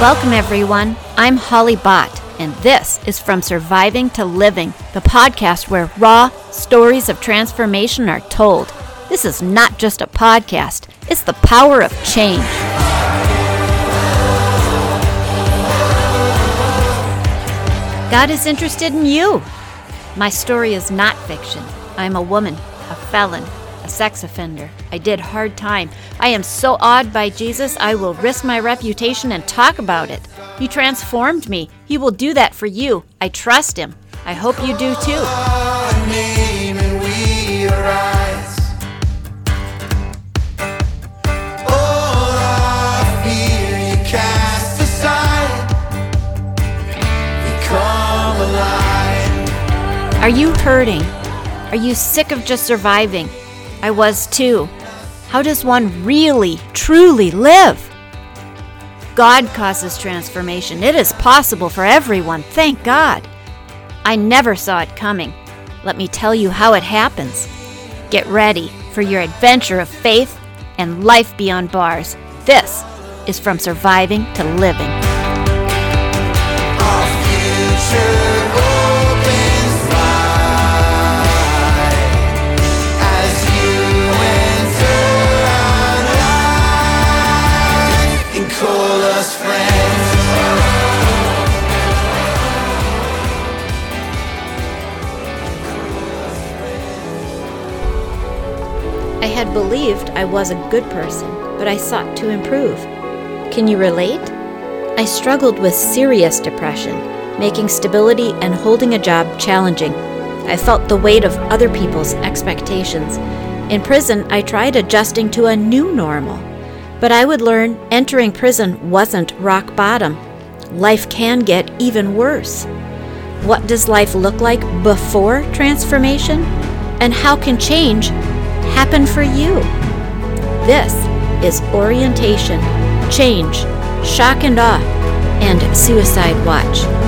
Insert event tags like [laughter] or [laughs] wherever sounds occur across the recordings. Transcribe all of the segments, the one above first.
Welcome, everyone. I'm Holly Bot, and this is From Surviving to Living, the podcast where raw stories of transformation are told. This is not just a podcast, it's the power of change. God is interested in you. My story is not fiction. I'm a woman, a felon, sex offender. I did hard time. I am so awed by Jesus, I will risk my reputation and talk about it. He transformed me. He will do that for you. I trust him. I hope you do too. Are you hurting? Are you sick of just surviving? I was too. How does one really, truly live? God causes transformation. It is possible for everyone, thank God. I never saw it coming. Let me tell you how it happens. Get ready for your adventure of faith and life beyond bars. This is From Surviving to Living. I had believed I was a good person, but I sought to improve. Can you relate? I struggled with serious depression, making stability and holding a job challenging. I felt the weight of other people's expectations. In prison, I tried adjusting to a new normal. But I would learn entering prison wasn't rock bottom. Life can get even worse. What does life look like before transformation? And how can change happen for you? This is orientation, change, shock and awe, and suicide watch.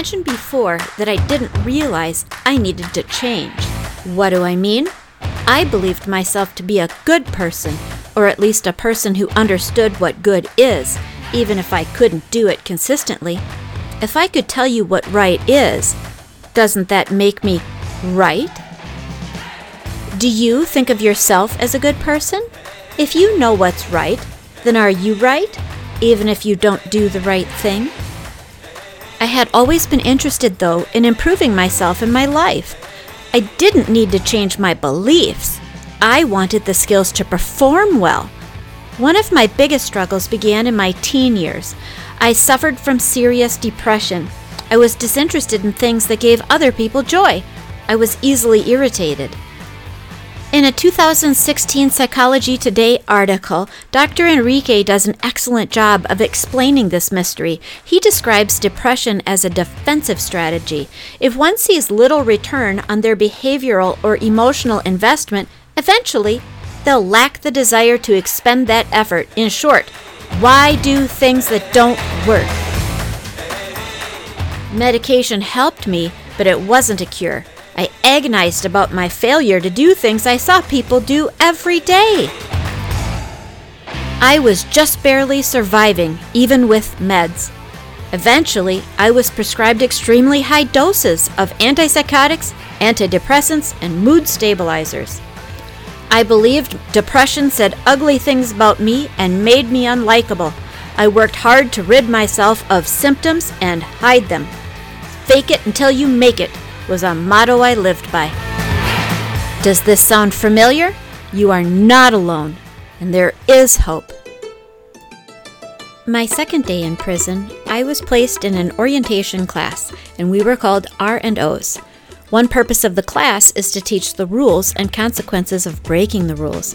Mentioned before that I didn't realize I needed to change. What do I mean? I believed myself to be a good person, or at least a person who understood what good is, even if I couldn't do it consistently. If I could tell you what right is, doesn't that make me right? Do you think of yourself as a good person? If you know what's right, then are you right, even if you don't do the right thing? I had always been interested, though, in improving myself in my life. I didn't need to change my beliefs. I wanted the skills to perform well. One of my biggest struggles began in my teen years. I suffered from serious depression. I was disinterested in things that gave other people joy. I was easily irritated. In a 2016 Psychology Today article, Dr. Enrique does an excellent job of explaining this mystery. He describes depression as a defensive strategy. If one sees little return on their behavioral or emotional investment, eventually they'll lack the desire to expend that effort. In short, why do things that don't work? Medication helped me, but it wasn't a cure. I agonized about my failure to do things I saw people do every day. I was just barely surviving, even with meds. Eventually, I was prescribed extremely high doses of antipsychotics, antidepressants, and mood stabilizers. I believed depression said ugly things about me and made me unlikable. I worked hard to rid myself of symptoms and hide them. Fake it until you make it was a motto I lived by. Does this sound familiar? You are not alone, and there is hope. My second day in prison, I was placed in an orientation class, and we were called R and O's. One purpose of the class is to teach the rules and consequences of breaking the rules.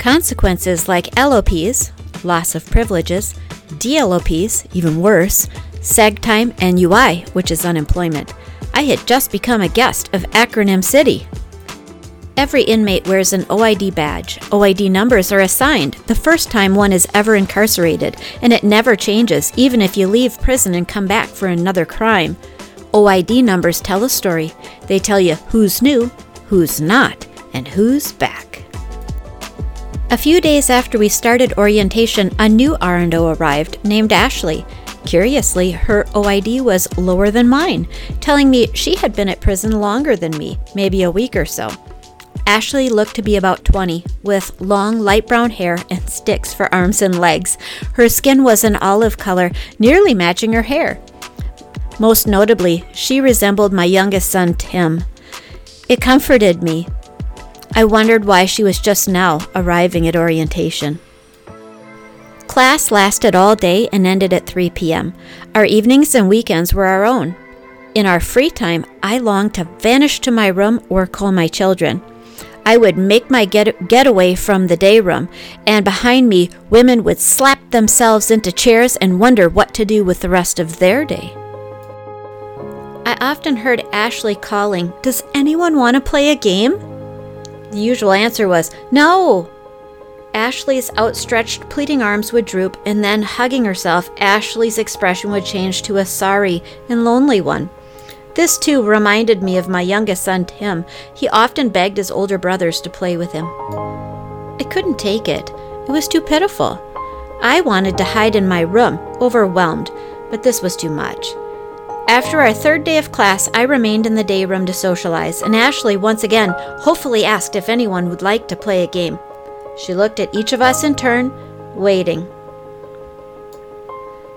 Consequences like LOPs, loss of privileges, DLOPs, even worse, SAG time, and UI, which is unemployment. I had just become a guest of Acronym City. Every inmate wears an OID badge. OID numbers are assigned the first time one is ever incarcerated, and it never changes, even if you leave prison and come back for another crime. OID numbers tell a story. They tell you who's new, who's not, and who's back. A few days after we started orientation, a new R&O arrived named Ashley. Curiously, her OID was lower than mine, telling me she had been at prison longer than me, maybe a week or so. Ashley looked to be about 20, with long light brown hair and sticks for arms and legs. Her skin was an olive color, nearly matching her hair. Most notably, she resembled my youngest son, Tim. It comforted me. I wondered why she was just now arriving at orientation. Class lasted all day and ended at 3 p.m. Our evenings and weekends were our own. In our free time, I longed to vanish to my room or call my children. I would make my get- getaway from the day room, and behind me, women would slap themselves into chairs and wonder what to do with the rest of their day. I often heard Ashley calling, Does anyone want to play a game? The usual answer was, No! Ashley's outstretched, pleading arms would droop, and then, hugging herself, Ashley's expression would change to a sorry and lonely one. This too reminded me of my youngest son, Tim. He often begged his older brothers to play with him. I couldn't take it. It was too pitiful. I wanted to hide in my room, overwhelmed, but this was too much. After our third day of class, I remained in the day room to socialize, and Ashley once again hopefully asked if anyone would like to play a game. She looked at each of us in turn, waiting.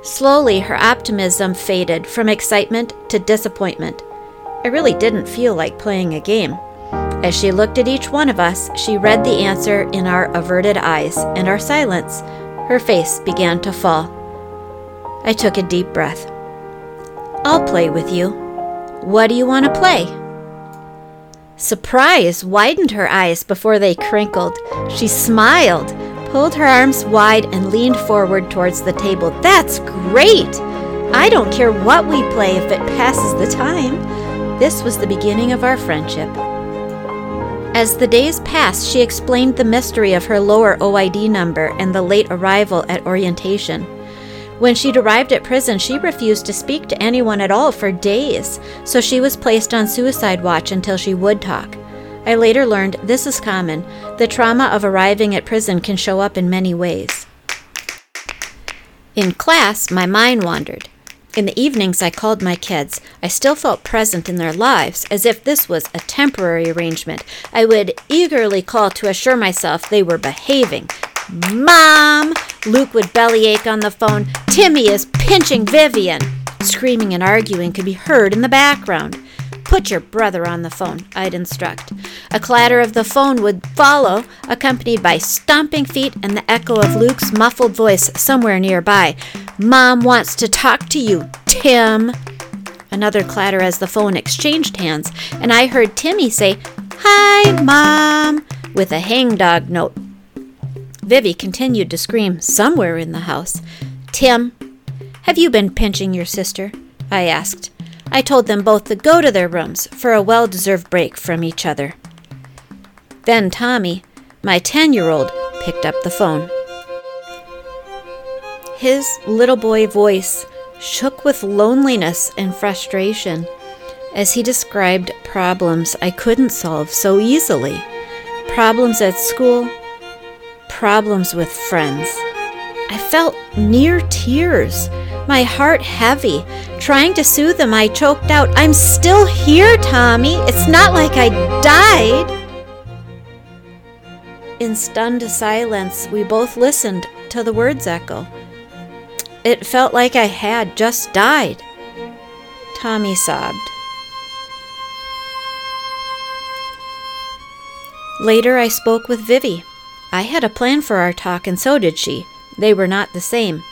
Slowly, her optimism faded from excitement to disappointment. I really didn't feel like playing a game. As she looked at each one of us, she read the answer in our averted eyes and our silence. Her face began to fall. I took a deep breath. I'll play with you. What do you want to play? Surprise widened her eyes before they crinkled. She smiled pulled her arms wide and leaned forward towards the table. That's great! I don't care what we play if it passes the time. This was the beginning of our friendship. As the days passed, she explained the mystery of her lower OID number and the late arrival at orientation. When she'd arrived at prison, she refused to speak to anyone at all for days, so she was placed on suicide watch until she would talk. I later learned this is common. The trauma of arriving at prison can show up in many ways. In class, my mind wandered. In the evenings, I called my kids. I still felt present in their lives, as if this was a temporary arrangement. I would eagerly call to assure myself they were behaving. Mom! Luke would bellyache on the phone. Timmy is pinching Vivian. Screaming and arguing could be heard in the background. Put your brother on the phone, I'd instruct. A clatter of the phone would follow, accompanied by stomping feet and the echo of Luke's muffled voice somewhere nearby. Mom wants to talk to you, Tim. Another clatter as the phone exchanged hands, and I heard Timmy say, Hi, Mom, with a hangdog note. Vivi continued to scream somewhere in the house. Tim, have you been pinching your sister? I asked. I told them both to go to their rooms for a well deserved break from each other. Then Tommy, my 10 year old, picked up the phone. His little boy voice shook with loneliness and frustration as he described problems I couldn't solve so easily problems at school, problems with friends. I felt near tears my heart heavy. Trying to soothe him, I choked out, I'm still here, Tommy. It's not like I died. In stunned silence, we both listened to the words echo. It felt like I had just died. Tommy sobbed. Later, I spoke with Vivi. I had a plan for our talk, and so did she. They were not the same.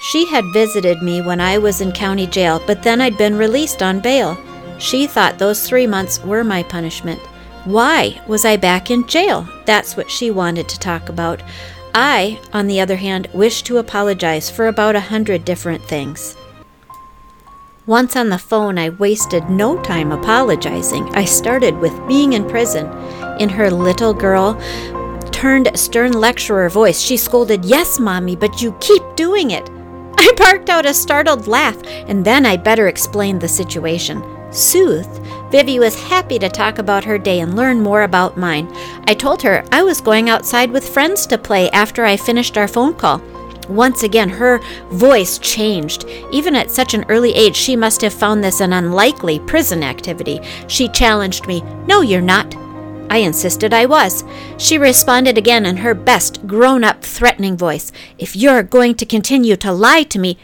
She had visited me when I was in county jail, but then I'd been released on bail. She thought those three months were my punishment. Why was I back in jail? That's what she wanted to talk about. I, on the other hand, wished to apologize for about a hundred different things. Once on the phone, I wasted no time apologizing. I started with being in prison. In her little girl turned stern lecturer voice, she scolded, Yes, Mommy, but you keep doing it. [laughs] I barked out a startled laugh, and then I better explained the situation. Soothed, Vivi was happy to talk about her day and learn more about mine. I told her I was going outside with friends to play after I finished our phone call. Once again, her voice changed. Even at such an early age, she must have found this an unlikely prison activity. She challenged me, No, you're not. I insisted I was. She responded again in her best grown up threatening voice If you're going to continue to lie to me,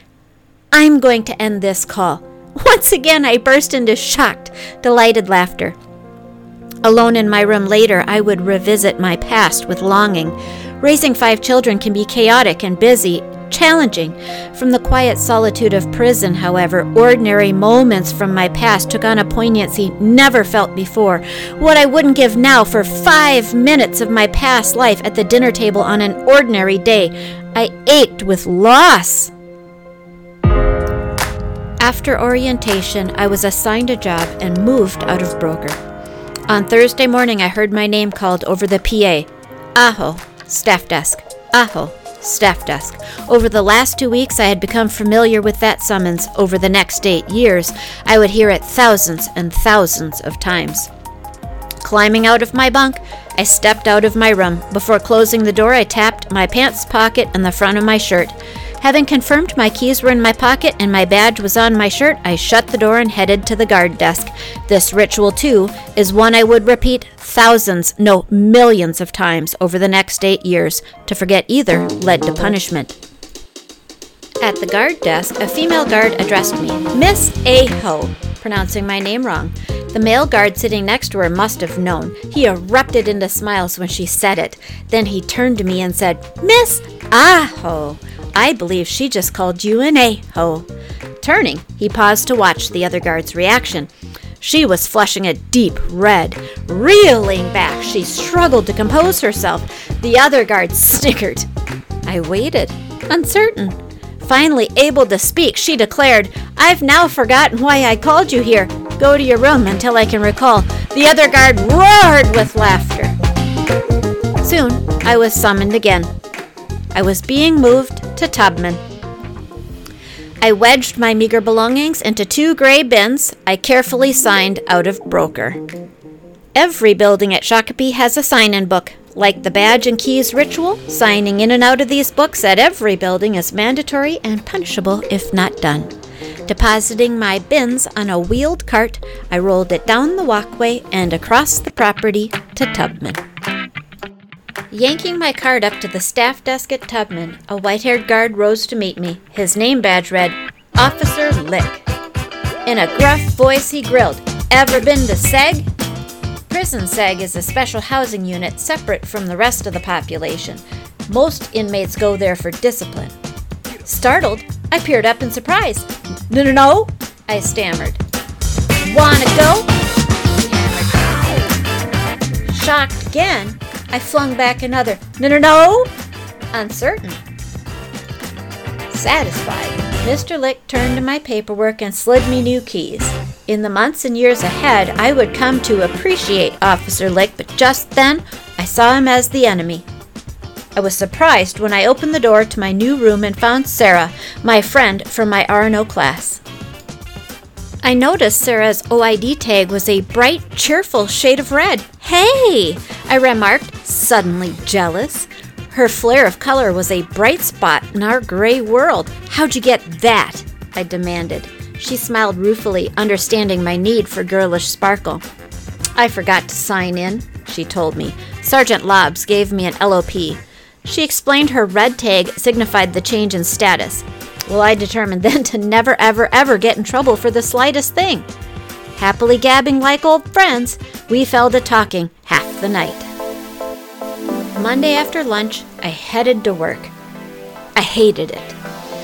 I'm going to end this call. [laughs] Once again, I burst into shocked, delighted laughter. Alone in my room later, I would revisit my past with longing. Raising five children can be chaotic and busy, challenging. From the quiet solitude of prison, however, ordinary moments from my past took on a poignancy never felt before. What I wouldn't give now for five minutes of my past life at the dinner table on an ordinary day. I ached with loss. After orientation, I was assigned a job and moved out of Broker. On Thursday morning, I heard my name called over the PA. Aho, staff desk. Aho, staff desk. Over the last two weeks, I had become familiar with that summons. Over the next eight years, I would hear it thousands and thousands of times. Climbing out of my bunk, I stepped out of my room. Before closing the door, I tapped my pants pocket and the front of my shirt. Having confirmed my keys were in my pocket and my badge was on my shirt, I shut the door and headed to the guard desk. This ritual, too, is one I would repeat thousands, no, millions of times over the next eight years. To forget either led to punishment. At the guard desk, a female guard addressed me, Miss Aho, pronouncing my name wrong. The male guard sitting next to her must have known. He erupted into smiles when she said it. Then he turned to me and said, Miss Aho. I believe she just called you an a-hole. Turning, he paused to watch the other guard's reaction. She was flushing a deep red. Reeling back, she struggled to compose herself. The other guard snickered. I waited, uncertain. Finally able to speak, she declared, I've now forgotten why I called you here. Go to your room until I can recall. The other guard roared with laughter. Soon, I was summoned again. I was being moved to Tubman. I wedged my meager belongings into two gray bins I carefully signed out of broker. Every building at Shakopee has a sign in book. Like the badge and keys ritual, signing in and out of these books at every building is mandatory and punishable if not done. Depositing my bins on a wheeled cart, I rolled it down the walkway and across the property to Tubman. Yanking my card up to the staff desk at Tubman, a white haired guard rose to meet me. His name badge read, Officer Lick. In a gruff voice, he grilled, Ever been to SEG? Prison SEG is a special housing unit separate from the rest of the population. Most inmates go there for discipline. Startled, I peered up in surprise. No, no, no, I stammered. Wanna go? Shocked again, I flung back another, no, no, no! Uncertain. Satisfied, Mr. Lick turned to my paperwork and slid me new keys. In the months and years ahead, I would come to appreciate Officer Lick, but just then, I saw him as the enemy. I was surprised when I opened the door to my new room and found Sarah, my friend from my R&O class. I noticed Sarah's OID tag was a bright, cheerful shade of red. Hey! I remarked, suddenly jealous. Her flare of color was a bright spot in our gray world. How'd you get that? I demanded. She smiled ruefully, understanding my need for girlish sparkle. I forgot to sign in, she told me. Sergeant Lobbs gave me an LOP. She explained her red tag signified the change in status. Well, I determined [laughs] then to never, ever, ever get in trouble for the slightest thing. Happily gabbing like old friends, we fell to talking half the night. Monday after lunch, I headed to work. I hated it.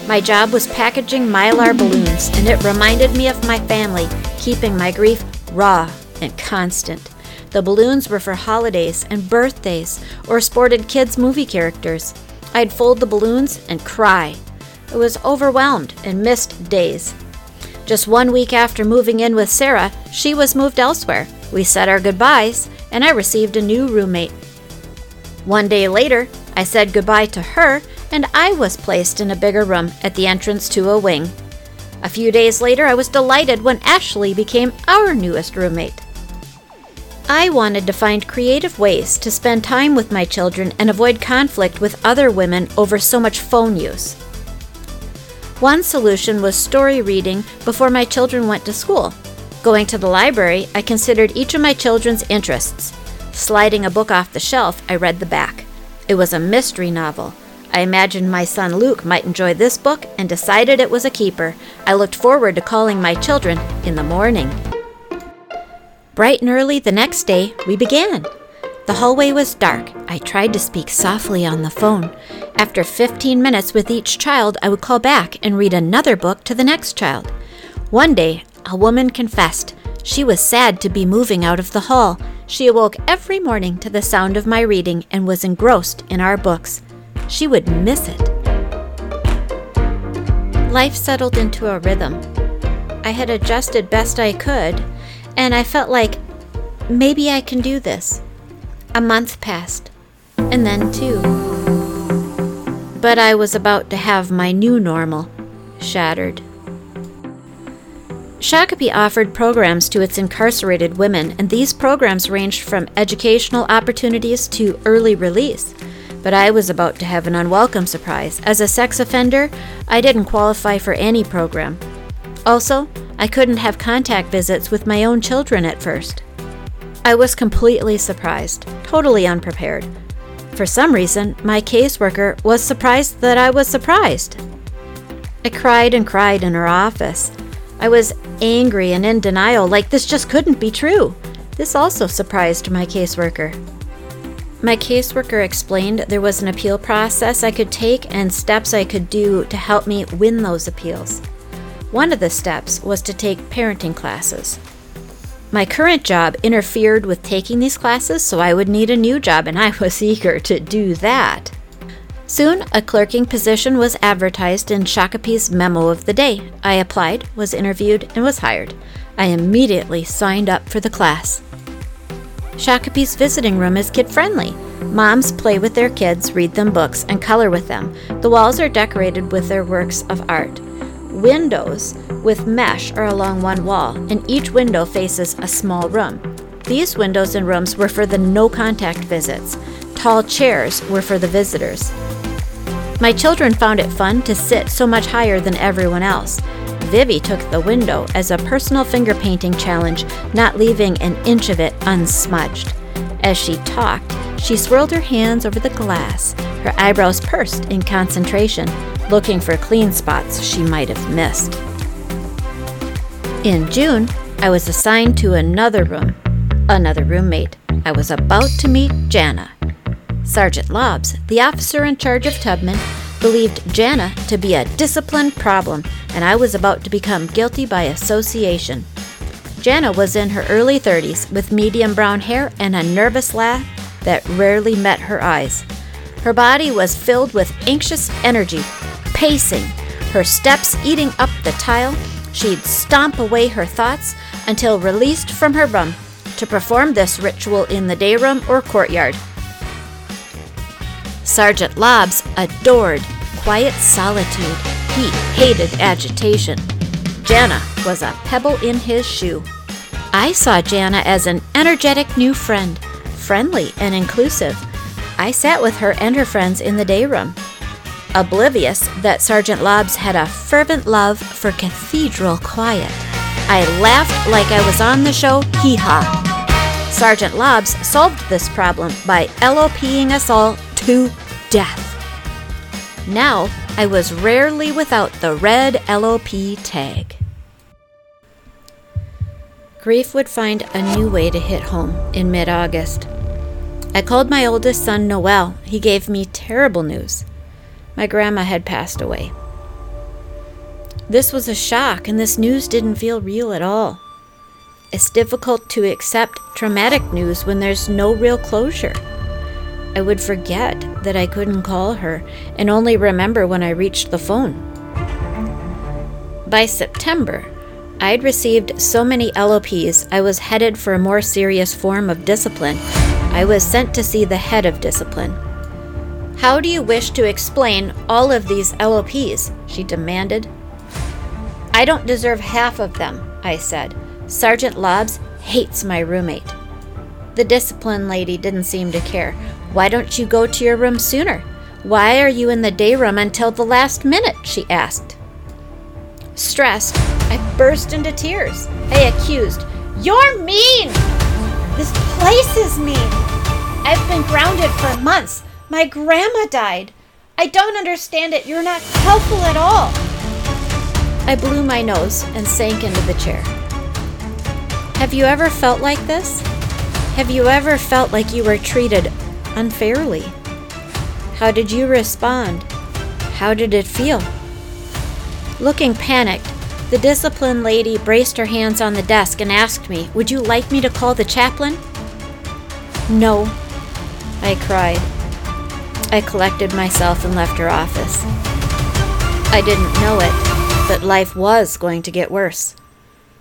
My job was packaging mylar balloons, and it reminded me of my family, keeping my grief raw and constant. The balloons were for holidays and birthdays or sported kids' movie characters. I'd fold the balloons and cry I was overwhelmed and missed days. Just one week after moving in with Sarah, she was moved elsewhere. We said our goodbyes, and I received a new roommate. One day later, I said goodbye to her and I was placed in a bigger room at the entrance to a wing. A few days later, I was delighted when Ashley became our newest roommate. I wanted to find creative ways to spend time with my children and avoid conflict with other women over so much phone use. One solution was story reading before my children went to school. Going to the library, I considered each of my children's interests. Sliding a book off the shelf, I read the back. It was a mystery novel. I imagined my son Luke might enjoy this book and decided it was a keeper. I looked forward to calling my children in the morning. Bright and early the next day, we began. The hallway was dark. I tried to speak softly on the phone. After 15 minutes with each child, I would call back and read another book to the next child. One day, a woman confessed. She was sad to be moving out of the hall. She awoke every morning to the sound of my reading and was engrossed in our books. She would miss it. Life settled into a rhythm. I had adjusted best I could, and I felt like maybe I can do this. A month passed, and then two. But I was about to have my new normal shattered. Shakopee offered programs to its incarcerated women, and these programs ranged from educational opportunities to early release. But I was about to have an unwelcome surprise. As a sex offender, I didn't qualify for any program. Also, I couldn't have contact visits with my own children at first. I was completely surprised, totally unprepared. For some reason, my caseworker was surprised that I was surprised. I cried and cried in her office. I was angry and in denial, like this just couldn't be true. This also surprised my caseworker. My caseworker explained there was an appeal process I could take and steps I could do to help me win those appeals. One of the steps was to take parenting classes. My current job interfered with taking these classes, so I would need a new job, and I [laughs] was eager to do that. Soon, a clerking position was advertised in Shakopee's memo of the day. I applied, was interviewed, and was hired. I immediately signed up for the class. Shakopee's visiting room is kid friendly. Moms play with their kids, read them books, and color with them. The walls are decorated with their works of art. Windows with mesh are along one wall, and each window faces a small room. These windows and rooms were for the no contact visits. Tall chairs were for the visitors. My children found it fun to sit so much higher than everyone else. Vivi took the window as a personal finger painting challenge, not leaving an inch of it unsmudged. As she talked, she swirled her hands over the glass, her eyebrows pursed in concentration, looking for clean spots she might have missed. In June, I was assigned to another room, another roommate. I was about to meet Jana. Sergeant Lobbs, the officer in charge of Tubman, believed Jana to be a discipline problem, and I was about to become guilty by association. Jana was in her early 30s with medium brown hair and a nervous laugh that rarely met her eyes. Her body was filled with anxious energy, pacing, her steps eating up the tile. She'd stomp away her thoughts until released from her room to perform this ritual in the day room or courtyard. Sergeant Lobbs adored quiet solitude. He hated agitation. Jana was a pebble in his shoe. I saw Jana as an energetic new friend, friendly and inclusive. I sat with her and her friends in the day room. Oblivious that Sergeant Lobbs had a fervent love for cathedral quiet, I laughed like I was on the show Hee Haw. Sergeant Lobbs solved this problem by LOPing us all to death. Now, I was rarely without the red LOP tag. Grief would find a new way to hit home in mid August. I called my oldest son Noel. He gave me terrible news. My grandma had passed away. This was a shock, and this news didn't feel real at all. It's difficult to accept traumatic news when there's no real closure. I would forget that I couldn't call her and only remember when I reached the phone. By September, I'd received so many LOPs I was headed for a more serious form of discipline. I was sent to see the head of discipline. How do you wish to explain all of these LOPs? she demanded. I don't deserve half of them, I said. Sergeant Lobbs hates my roommate. The discipline lady didn't seem to care. Why don't you go to your room sooner? Why are you in the day room until the last minute? she asked. Stressed, I burst into tears. I accused, You're mean! This place is mean! I've been grounded for months. My grandma died. I don't understand it. You're not helpful at all. I blew my nose and sank into the chair. Have you ever felt like this? Have you ever felt like you were treated unfairly? How did you respond? How did it feel? Looking panicked, the disciplined lady braced her hands on the desk and asked me, Would you like me to call the chaplain? No, I cried. I collected myself and left her office. I didn't know it, but life was going to get worse.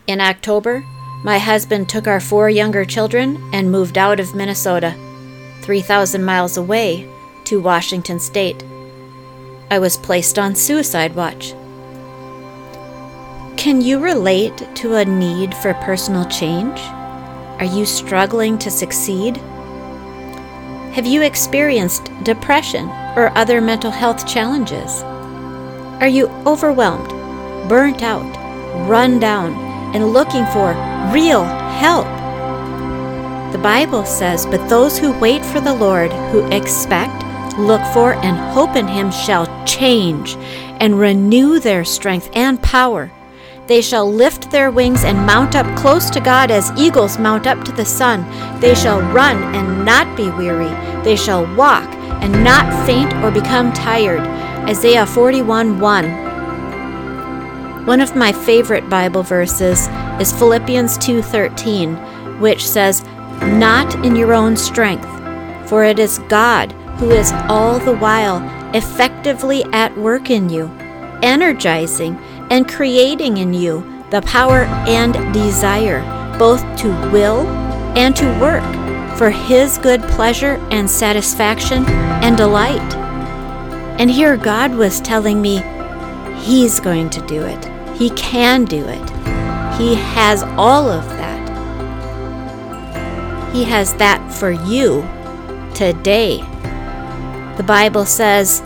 In October, my husband took our four younger children and moved out of Minnesota, 3,000 miles away, to Washington State. I was placed on suicide watch. Can you relate to a need for personal change? Are you struggling to succeed? Have you experienced depression or other mental health challenges? Are you overwhelmed, burnt out, run down, and looking for real help? The Bible says, But those who wait for the Lord, who expect, look for, and hope in Him shall change and renew their strength and power. They shall lift their wings and mount up close to God as eagles mount up to the sun. They shall run and not be weary. They shall walk and not faint or become tired. Isaiah 41 1. One of my favorite Bible verses is Philippians 2:13, which says, "Not in your own strength, for it is God who is all the while effectively at work in you, energizing and creating in you the power and desire, both to will and to work for His good pleasure and satisfaction and delight. And here God was telling me, He's going to do it. He can do it. He has all of that. He has that for you today. The Bible says,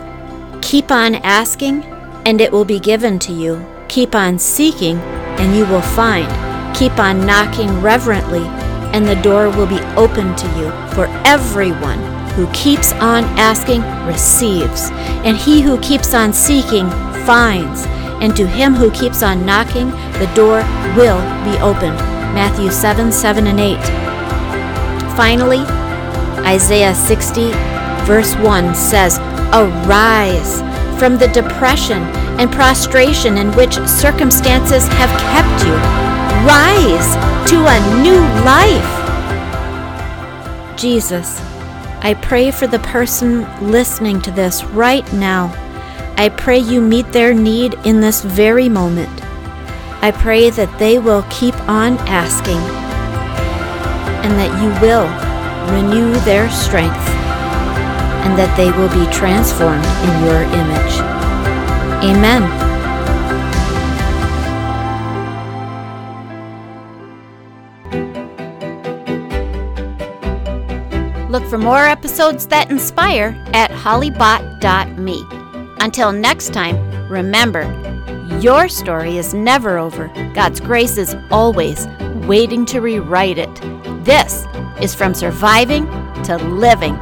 Keep on asking, and it will be given to you. Keep on seeking, and you will find. Keep on knocking reverently, and the door will be open to you. For everyone who keeps on asking receives, and he who keeps on seeking finds, and to him who keeps on knocking, the door will be opened. Matthew 7 7 and 8. Finally, Isaiah 60, verse 1 says, Arise from the depression and prostration in which circumstances have kept you. Rise to a new life. Jesus, I pray for the person listening to this right now. I pray you meet their need in this very moment. I pray that they will keep on asking and that you will renew their strength and that they will be transformed in your image. Amen. Look for more episodes that inspire at hollybot.me. Until next time, remember, your story is never over. God's grace is always waiting to rewrite it. This is from surviving to living.